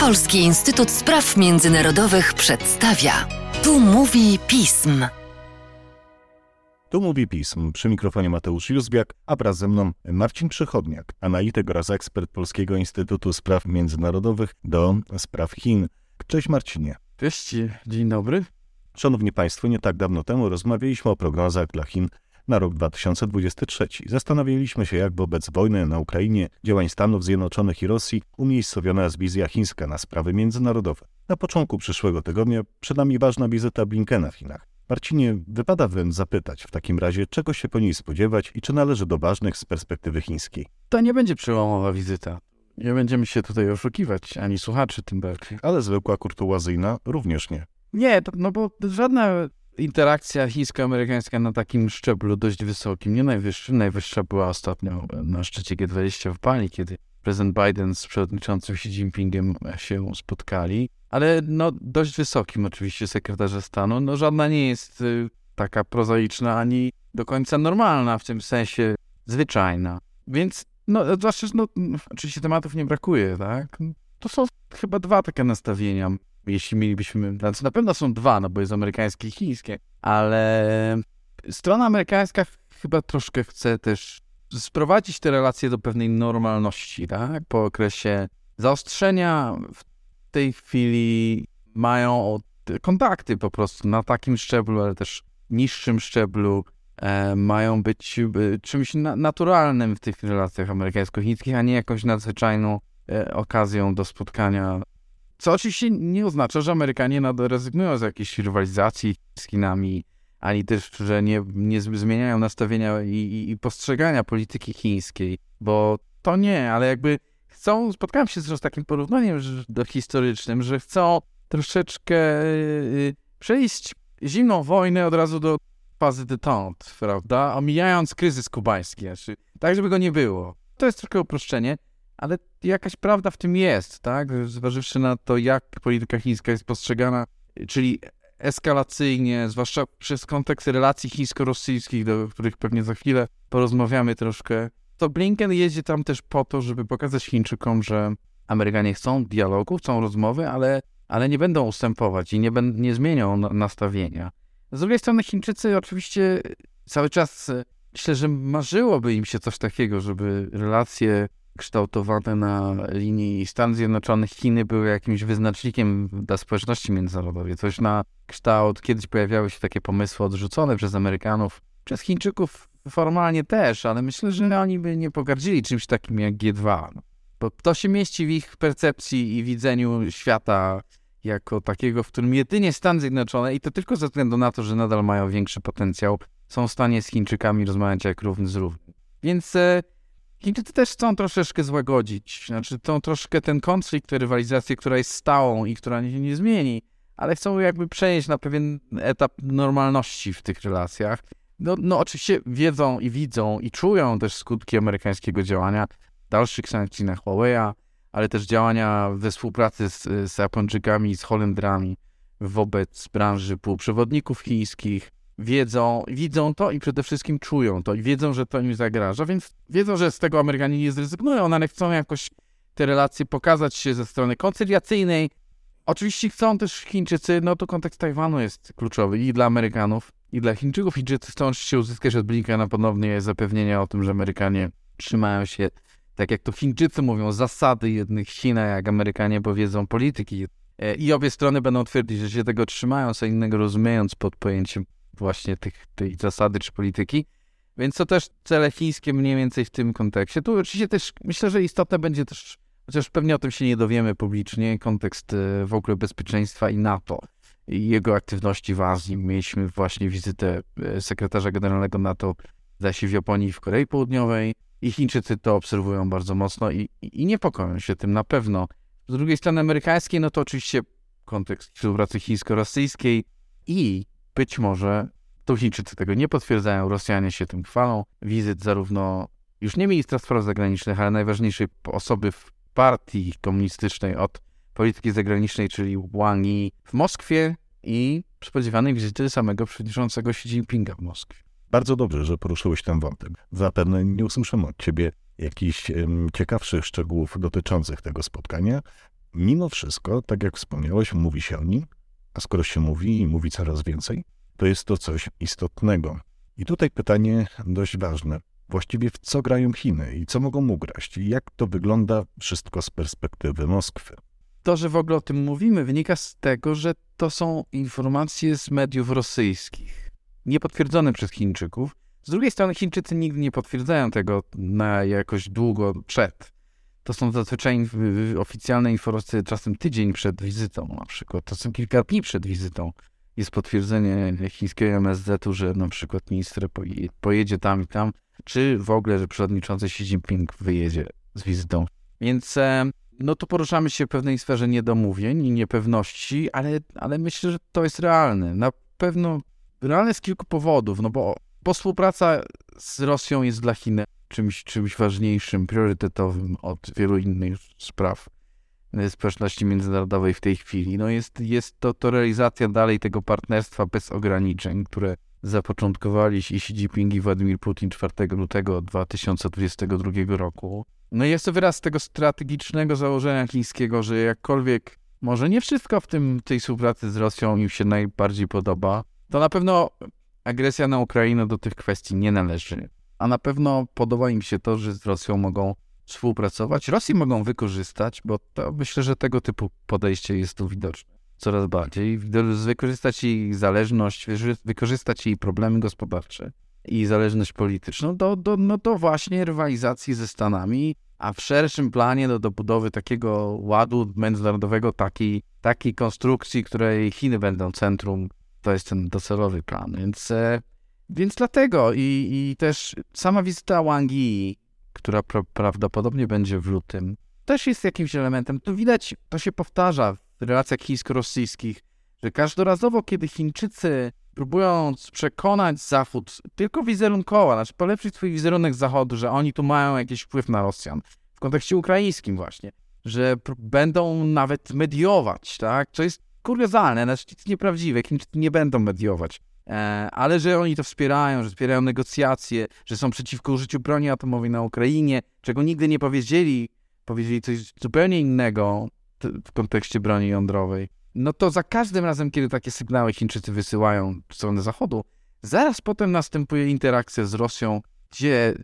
Polski Instytut Spraw Międzynarodowych przedstawia. Tu mówi pism. Tu mówi pism. Przy mikrofonie Mateusz Józbiak, a wraz ze mną Marcin Przychodniak, analityk oraz ekspert Polskiego Instytutu Spraw Międzynarodowych do spraw Chin. Cześć Marcinie. Cześć, dzień dobry. Szanowni Państwo, nie tak dawno temu rozmawialiśmy o prognozach dla Chin na rok 2023. Zastanawialiśmy się, jak wobec wojny na Ukrainie, działań Stanów Zjednoczonych i Rosji umiejscowiona jest wizja chińska na sprawy międzynarodowe. Na początku przyszłego tygodnia przed nami ważna wizyta Blinkena w Chinach. Marcinie, wypada wręcz zapytać w takim razie, czego się po niej spodziewać i czy należy do ważnych z perspektywy chińskiej. To nie będzie przełomowa wizyta. Nie będziemy się tutaj oszukiwać, ani słuchaczy tym bardziej. Ale zwykła kurtuazyjna również nie. Nie, to, no bo żadna interakcja chińsko-amerykańska na takim szczeblu dość wysokim, nie najwyższym. Najwyższa była ostatnio na szczycie G20 w Bali, kiedy prezydent Biden z przewodniczącym Xi Jinpingiem się spotkali, ale no dość wysokim oczywiście sekretarza stanu. No żadna nie jest y, taka prozaiczna ani do końca normalna, w tym sensie zwyczajna. Więc no zwłaszcza, no oczywiście tematów nie brakuje, tak? To są chyba dwa takie nastawienia jeśli mielibyśmy, znaczy na pewno są dwa, no bo jest amerykańskie i chińskie, ale strona amerykańska chyba troszkę chce też sprowadzić te relacje do pewnej normalności, tak? Po okresie zaostrzenia w tej chwili mają kontakty po prostu na takim szczeblu, ale też niższym szczeblu, e, mają być e, czymś na, naturalnym w tych relacjach amerykańsko-chińskich, a nie jakąś nadzwyczajną e, okazją do spotkania co oczywiście nie oznacza, że Amerykanie rezygnują z jakiejś rywalizacji z Chinami, ani też, że nie, nie zmieniają nastawienia i, i, i postrzegania polityki chińskiej, bo to nie, ale jakby chcą, spotkałem się z takim porównaniem do historycznym, że chcą troszeczkę yy, przejść zimną wojnę od razu do fazy détente, prawda? Omijając kryzys kubański, znaczy, tak żeby go nie było. To jest trochę uproszczenie, ale jakaś prawda w tym jest, tak? Zważywszy na to, jak polityka chińska jest postrzegana, czyli eskalacyjnie, zwłaszcza przez kontekst relacji chińsko-rosyjskich, do których pewnie za chwilę porozmawiamy troszkę, to Blinken jeździ tam też po to, żeby pokazać Chińczykom, że Amerykanie chcą dialogu, chcą rozmowy, ale, ale nie będą ustępować i nie, nie zmienią nastawienia. Z drugiej strony Chińczycy oczywiście cały czas, myślę, że marzyłoby im się coś takiego, żeby relacje kształtowane na linii Stanów Zjednoczonych, Chiny były jakimś wyznacznikiem dla społeczności międzynarodowej. Coś na kształt, kiedyś pojawiały się takie pomysły odrzucone przez Amerykanów, przez Chińczyków formalnie też, ale myślę, że oni by nie pogardzili czymś takim jak G2. No. Bo to się mieści w ich percepcji i widzeniu świata jako takiego, w którym jedynie Stany Zjednoczone, i to tylko ze względu na to, że nadal mają większy potencjał, są w stanie z Chińczykami rozmawiać jak równy z równym. Więc Chińczycy też chcą troszeczkę złagodzić, znaczy chcą troszkę ten konflikt, tę rywalizację, która jest stałą i która się nie zmieni, ale chcą jakby przejść na pewien etap normalności w tych relacjach. No, no oczywiście wiedzą i widzą i czują też skutki amerykańskiego działania, dalszych sankcji na Huawei'a, ale też działania we współpracy z, z Japończykami, z Holendrami wobec branży półprzewodników chińskich, wiedzą, widzą to i przede wszystkim czują to i wiedzą, że to im zagraża, więc wiedzą, że z tego Amerykanie nie zrezygnują, ale chcą jakoś te relacje pokazać się ze strony koncyliacyjnej. Oczywiście chcą też Chińczycy, no to kontekst Tajwanu jest kluczowy i dla Amerykanów, i dla Chińczyków. Chińczycy chcą oczywiście uzyskać od Blinkena ponownie zapewnienia o tym, że Amerykanie trzymają się, tak jak to Chińczycy mówią, zasady jednych Chin, jak Amerykanie powiedzą polityki. E, I obie strony będą twierdzić, że się tego trzymają, co innego rozumiejąc pod pojęciem właśnie tych, tej zasady czy polityki. Więc to też cele chińskie mniej więcej w tym kontekście. Tu oczywiście też myślę, że istotne będzie też, chociaż pewnie o tym się nie dowiemy publicznie, kontekst e, w ogóle bezpieczeństwa i NATO i jego aktywności w Azji. Mieliśmy właśnie wizytę e, sekretarza generalnego NATO się w Japonii w Korei Południowej i Chińczycy to obserwują bardzo mocno i, i niepokoją się tym na pewno. Z drugiej strony amerykańskiej, no to oczywiście kontekst współpracy chińsko-rosyjskiej i być może, to Chińczycy tego nie potwierdzają, Rosjanie się tym chwalą, wizyt zarówno już nie ministra spraw zagranicznych, ale najważniejszej osoby w partii komunistycznej od polityki zagranicznej, czyli Wang Yi w Moskwie i spodziewanej wizyty samego przewodniczącego Xi Jinpinga w Moskwie. Bardzo dobrze, że poruszyłeś ten wątek. Zapewne nie usłyszymy od ciebie jakichś ciekawszych szczegółów dotyczących tego spotkania, mimo wszystko, tak jak wspomniałeś, mówi się o nim, a skoro się mówi i mówi coraz więcej, to jest to coś istotnego. I tutaj pytanie dość ważne. Właściwie w co grają Chiny i co mogą ugrać? I jak to wygląda wszystko z perspektywy Moskwy? To, że w ogóle o tym mówimy, wynika z tego, że to są informacje z mediów rosyjskich, niepotwierdzone przez Chińczyków. Z drugiej strony Chińczycy nigdy nie potwierdzają tego na jakoś długo przed. To są zazwyczaj oficjalne informacje czasem tydzień przed wizytą na przykład, czasem kilka dni przed wizytą jest potwierdzenie chińskiego MSZ-u, że na przykład minister pojedzie tam i tam, czy w ogóle, że przewodniczący Xi Jinping wyjedzie z wizytą. Więc e, no to poruszamy się w pewnej sferze niedomówień i niepewności, ale, ale myślę, że to jest realne. Na pewno realne z kilku powodów, no bo, bo współpraca z Rosją jest dla Chin czymś, czymś ważniejszym, priorytetowym od wielu innych spraw społeczności międzynarodowej w tej chwili. No jest, jest to, to realizacja dalej tego partnerstwa bez ograniczeń, które zapoczątkowali Xi Jinping i Władimir Putin 4 lutego 2022 roku. No i jest to wyraz tego strategicznego założenia chińskiego, że jakkolwiek może nie wszystko w tym tej współpracy z Rosją im się najbardziej podoba, to na pewno agresja na Ukrainę do tych kwestii nie należy. A na pewno podoba im się to, że z Rosją mogą współpracować. Rosji mogą wykorzystać, bo to myślę, że tego typu podejście jest tu widoczne coraz bardziej. Wykorzystać jej zależność, wykorzystać jej problemy gospodarcze i zależność polityczną do, do, no do właśnie rywalizacji ze Stanami, a w szerszym planie do, do budowy takiego ładu międzynarodowego, takiej, takiej konstrukcji, której Chiny będą centrum. To jest ten docelowy plan. Więc, e, więc dlatego i, i też sama wizyta Wang Yi która pra prawdopodobnie będzie w lutym, też jest jakimś elementem. To widać, to się powtarza w relacjach chińsko-rosyjskich, że każdorazowo, kiedy Chińczycy próbując przekonać Zachód tylko wizerunkowo, znaczy polepszyć swój wizerunek Zachodu, że oni tu mają jakiś wpływ na Rosjan, w kontekście ukraińskim właśnie, że będą nawet mediować, tak, co jest kuriozalne, znaczy jest nieprawdziwe, Chińczycy nie będą mediować. E, ale że oni to wspierają, że wspierają negocjacje, że są przeciwko użyciu broni atomowej na Ukrainie, czego nigdy nie powiedzieli, powiedzieli coś zupełnie innego w kontekście broni jądrowej, no to za każdym razem, kiedy takie sygnały Chińczycy wysyłają w stronę Zachodu, zaraz potem następuje interakcja z Rosją, gdzie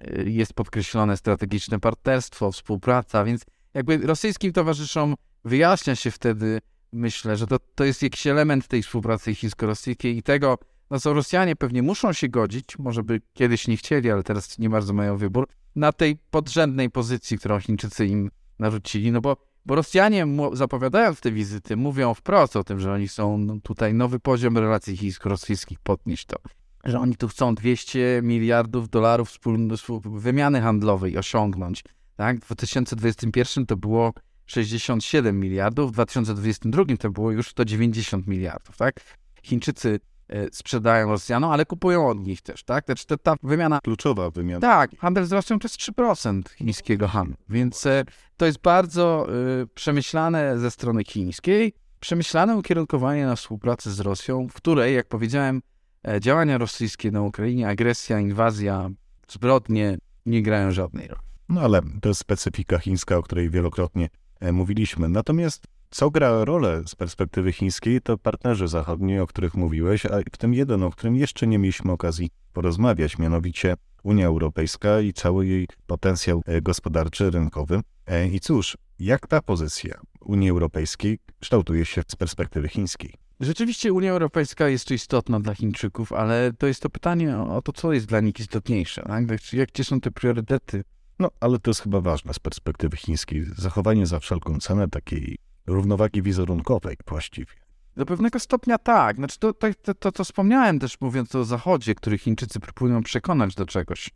e, jest podkreślone strategiczne partnerstwo, współpraca, więc jakby rosyjskim towarzyszom wyjaśnia się wtedy, myślę, że to, to jest jakiś element tej współpracy chińsko-rosyjskiej i tego, no co Rosjanie pewnie muszą się godzić, może by kiedyś nie chcieli, ale teraz nie bardzo mają wybór, na tej podrzędnej pozycji, którą Chińczycy im narzucili, no bo, bo Rosjanie zapowiadając te wizyty mówią wprost o tym, że oni są no, tutaj nowy poziom relacji chińsko-rosyjskich podnieść to, że oni tu chcą 200 miliardów dolarów wspólnej wymiany handlowej osiągnąć, tak? W 2021 to było 67 miliardów, w 2022 to było już 190 miliardów, tak? Chińczycy e, sprzedają Rosjanom, ale kupują od nich też, tak? Znaczy ta wymiana... Kluczowa wymiana. Tak, handel z Rosją to jest 3% chińskiego handlu, więc e, to jest bardzo y, przemyślane ze strony chińskiej, przemyślane ukierunkowanie na współpracę z Rosją, w której, jak powiedziałem, działania rosyjskie na Ukrainie, agresja, inwazja, zbrodnie nie grają żadnej roli. No ale to jest specyfika chińska, o której wielokrotnie E, mówiliśmy. Natomiast co gra rolę z perspektywy chińskiej, to partnerzy zachodni, o których mówiłeś, a w tym jeden, o którym jeszcze nie mieliśmy okazji porozmawiać, mianowicie Unia Europejska i cały jej potencjał e, gospodarczy, rynkowy. E, I cóż, jak ta pozycja Unii Europejskiej kształtuje się z perspektywy chińskiej? Rzeczywiście Unia Europejska jest tu istotna dla Chińczyków, ale to jest to pytanie o to, co jest dla nich istotniejsze. Tak? Jak, gdzie są te priorytety no, ale to jest chyba ważne z perspektywy chińskiej. Zachowanie za wszelką cenę takiej równowagi wizerunkowej właściwie. Do pewnego stopnia tak. Znaczy to, to, to, to, wspomniałem też mówiąc o Zachodzie, który Chińczycy próbują przekonać do czegoś.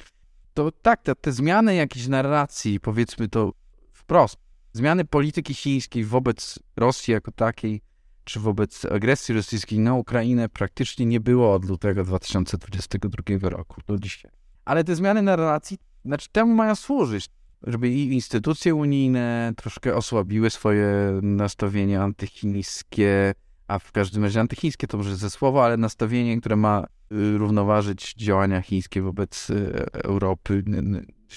To tak, te, te zmiany jakiejś narracji, powiedzmy to wprost, zmiany polityki chińskiej wobec Rosji jako takiej, czy wobec agresji rosyjskiej na Ukrainę praktycznie nie było od lutego 2022 roku do dzisiaj. Ale te zmiany narracji znaczy temu mają służyć, żeby i instytucje unijne troszkę osłabiły swoje nastawienie antychińskie, a w każdym razie antychińskie to może ze słowa, ale nastawienie, które ma y, równoważyć działania chińskie wobec y, Europy,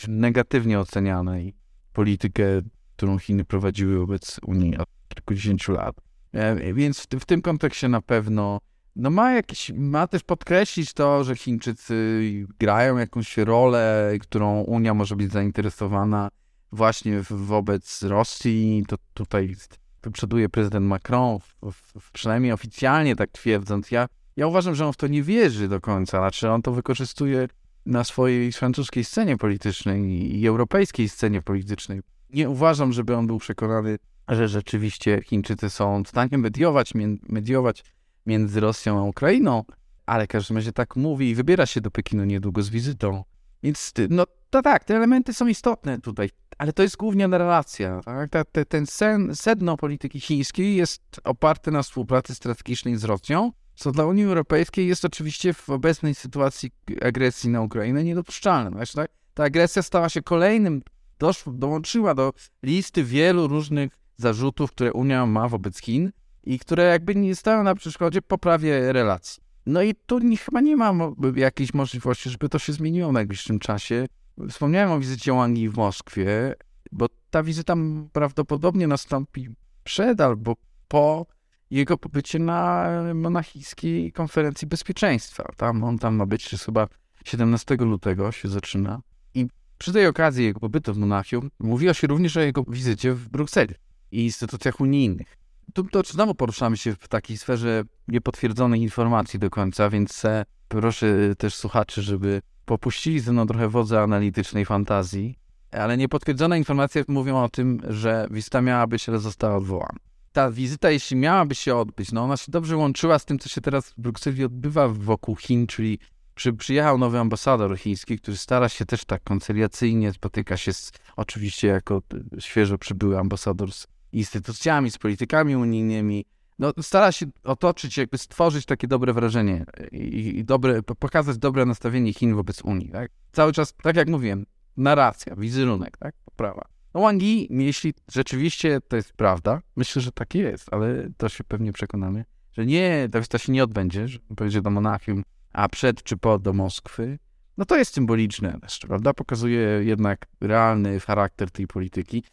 negatywnie oceniane i politykę którą Chiny prowadziły wobec Unii od kilkudziesięciu lat. E, więc w, w tym kontekście na pewno no ma jakiś, ma też podkreślić to, że Chińczycy grają jakąś rolę, którą Unia może być zainteresowana właśnie wobec Rosji. To tutaj wyprzeduje prezydent Macron, w, w, przynajmniej oficjalnie tak twierdząc. Ja, ja uważam, że on w to nie wierzy do końca, znaczy on to wykorzystuje na swojej francuskiej scenie politycznej i europejskiej scenie politycznej. Nie uważam, żeby on był przekonany, że rzeczywiście Chińczycy są w stanie mediować, mediować między Rosją a Ukrainą, ale w każdym razie tak mówi i wybiera się do Pekinu niedługo z wizytą. Więc no to tak, te elementy są istotne tutaj, ale to jest głównie relacja. Tak? Ta, te, ten sen, sedno polityki chińskiej jest oparte na współpracy strategicznej z Rosją, co dla Unii Europejskiej jest oczywiście w obecnej sytuacji agresji na Ukrainę niedopuszczalne. Znaczy, tak? Ta agresja stała się kolejnym, doszło, dołączyła do listy wielu różnych zarzutów, które Unia ma wobec Chin i które jakby nie stają na przeszkodzie poprawie relacji. No i tu nie, chyba nie ma jakiejś możliwości, żeby to się zmieniło w najbliższym czasie. Wspomniałem o wizycie Wang Yi w Moskwie, bo ta wizyta prawdopodobnie nastąpi przed albo po jego pobycie na monachijskiej konferencji bezpieczeństwa. Tam on tam ma być, czy chyba 17 lutego się zaczyna. I przy tej okazji jego pobytu w Monachium mówiło się również o jego wizycie w Brukseli i instytucjach unijnych. Tu to znowu poruszamy się w takiej sferze niepotwierdzonej informacji do końca, więc e, proszę też słuchaczy, żeby popuścili ze mną trochę wodze analitycznej fantazji, ale niepotwierdzone informacje mówią o tym, że wizyta miała być, ale została odwołana. Ta wizyta, jeśli miałaby się odbyć, no ona się dobrze łączyła z tym, co się teraz w Brukseli odbywa wokół Chin, czyli przy, przyjechał nowy ambasador chiński, który stara się też tak koncyliacyjnie, spotyka się z, oczywiście jako świeżo przybyły ambasador z instytucjami, z politykami unijnymi. No, stara się otoczyć, jakby stworzyć takie dobre wrażenie i, i dobre, pokazać dobre nastawienie Chin wobec Unii. Tak? Cały czas, tak jak mówiłem, narracja, wizerunek, tak? poprawa. No Wang Yi, jeśli rzeczywiście to jest prawda, myślę, że tak jest, ale to się pewnie przekonamy, że nie, ta wizyta się nie odbędzie, że pojedzie do Monachium, a przed czy po do Moskwy, no to jest symboliczne też, prawda? Pokazuje jednak realny charakter tej polityki.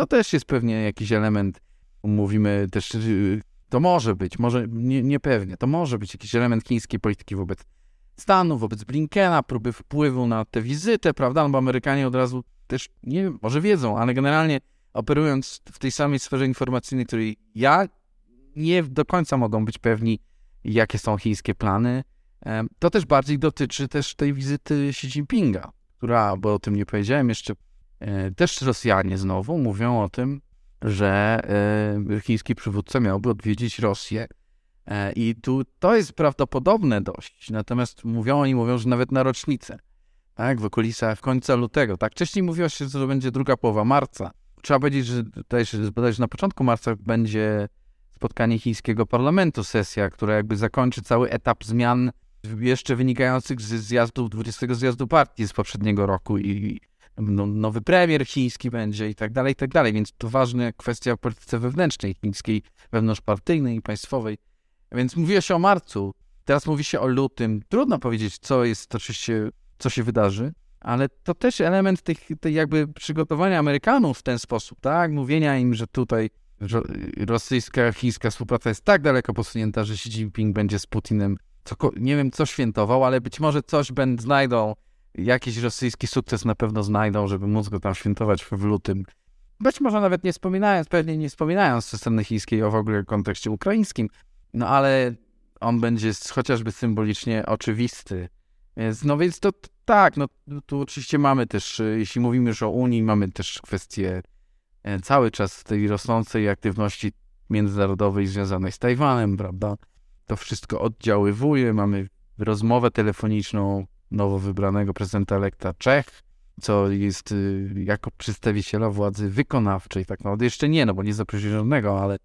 To też jest pewnie jakiś element, mówimy też, y, to może być, może nie, niepewnie, to może być jakiś element chińskiej polityki wobec Stanu, wobec Blinkena, próby wpływu na tę wizytę, prawda? No bo Amerykanie od razu też, nie wiem, może wiedzą, ale generalnie operując w tej samej sferze informacyjnej, której ja nie do końca mogą być pewni, jakie są chińskie plany, to też bardziej dotyczy też tej wizyty Xi Jinpinga, która, bo o tym nie powiedziałem jeszcze, też Rosjanie znowu mówią o tym, że e, chiński przywódca miałby odwiedzić Rosję. E, I tu to jest prawdopodobne dość. Natomiast mówią oni, mówią, że nawet na rocznicę, tak, w okolicach w końca lutego. Tak, wcześniej mówiło się, że to będzie druga połowa marca. Trzeba powiedzieć, że też na początku marca będzie spotkanie chińskiego parlamentu, sesja, która jakby zakończy cały etap zmian jeszcze wynikających z zjazdów, 20 zjazdu partii z poprzedniego roku i nowy premier chiński będzie i tak dalej, i tak dalej. Więc to ważna kwestia polityce wewnętrznej chińskiej, wewnątrzpartyjnej i państwowej. Więc mówiło się o marcu, teraz mówi się o lutym. Trudno powiedzieć, co jest oczywiście, co się wydarzy, ale to też element tych, tej jakby przygotowania Amerykanów w ten sposób, tak? Mówienia im, że tutaj rosyjska, chińska współpraca jest tak daleko posunięta, że Xi Jinping będzie z Putinem, co, nie wiem co świętował, ale być może coś będą, znajdą jakiś rosyjski sukces na pewno znajdą, żeby móc go tam świętować w lutym. Być może nawet nie wspominając, pewnie nie wspominając ze strony chińskiej o w ogóle kontekście ukraińskim, no ale on będzie chociażby symbolicznie oczywisty. Więc, no więc to tak, no tu oczywiście mamy też, jeśli mówimy już o Unii, mamy też kwestię e, cały czas tej rosnącej aktywności międzynarodowej związanej z Tajwanem, prawda? To wszystko oddziaływuje, mamy rozmowę telefoniczną nowo wybranego prezydenta elekta Czech, co jest y, jako przedstawiciela władzy wykonawczej, tak naprawdę jeszcze nie, no bo nie zaprosił żadnego, ale,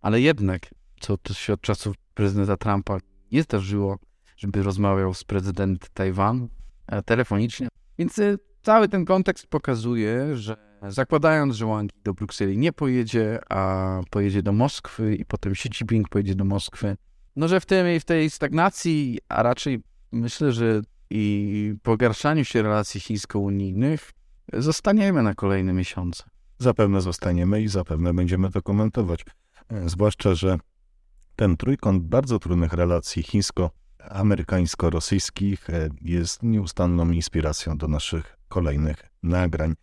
ale jednak, co to się od czasów prezydenta Trumpa nie zdarzyło, żeby rozmawiał z prezydent Tajwanu e, telefonicznie. Więc y, cały ten kontekst pokazuje, że zakładając, że Wang do Brukseli nie pojedzie, a pojedzie do Moskwy i potem Xi Jinping pojedzie do Moskwy, no że w tej, w tej stagnacji, a raczej myślę, że i pogarszaniu się relacji chińsko-unijnych zostaniemy na kolejne miesiące. zapewne zostaniemy i zapewne będziemy to komentować. Zwłaszcza, że ten trójkąt bardzo trudnych relacji chińsko-amerykańsko-rosyjskich e, jest nieustanną inspiracją do naszych kolejnych nagrań.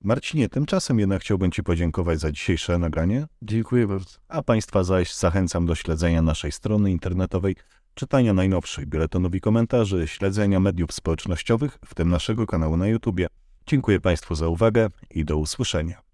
Marcinie, tymczasem jednak chciałbym Ci podziękować za dzisiejsze nagranie. Dziękuję bardzo. A Państwa zaś zachęcam do śledzenia naszej strony internetowej, czytania najnowszych biuletonów i komentarzy, śledzenia mediów społecznościowych, w tym naszego kanału na YouTube. Dziękuję Państwu za uwagę i do usłyszenia.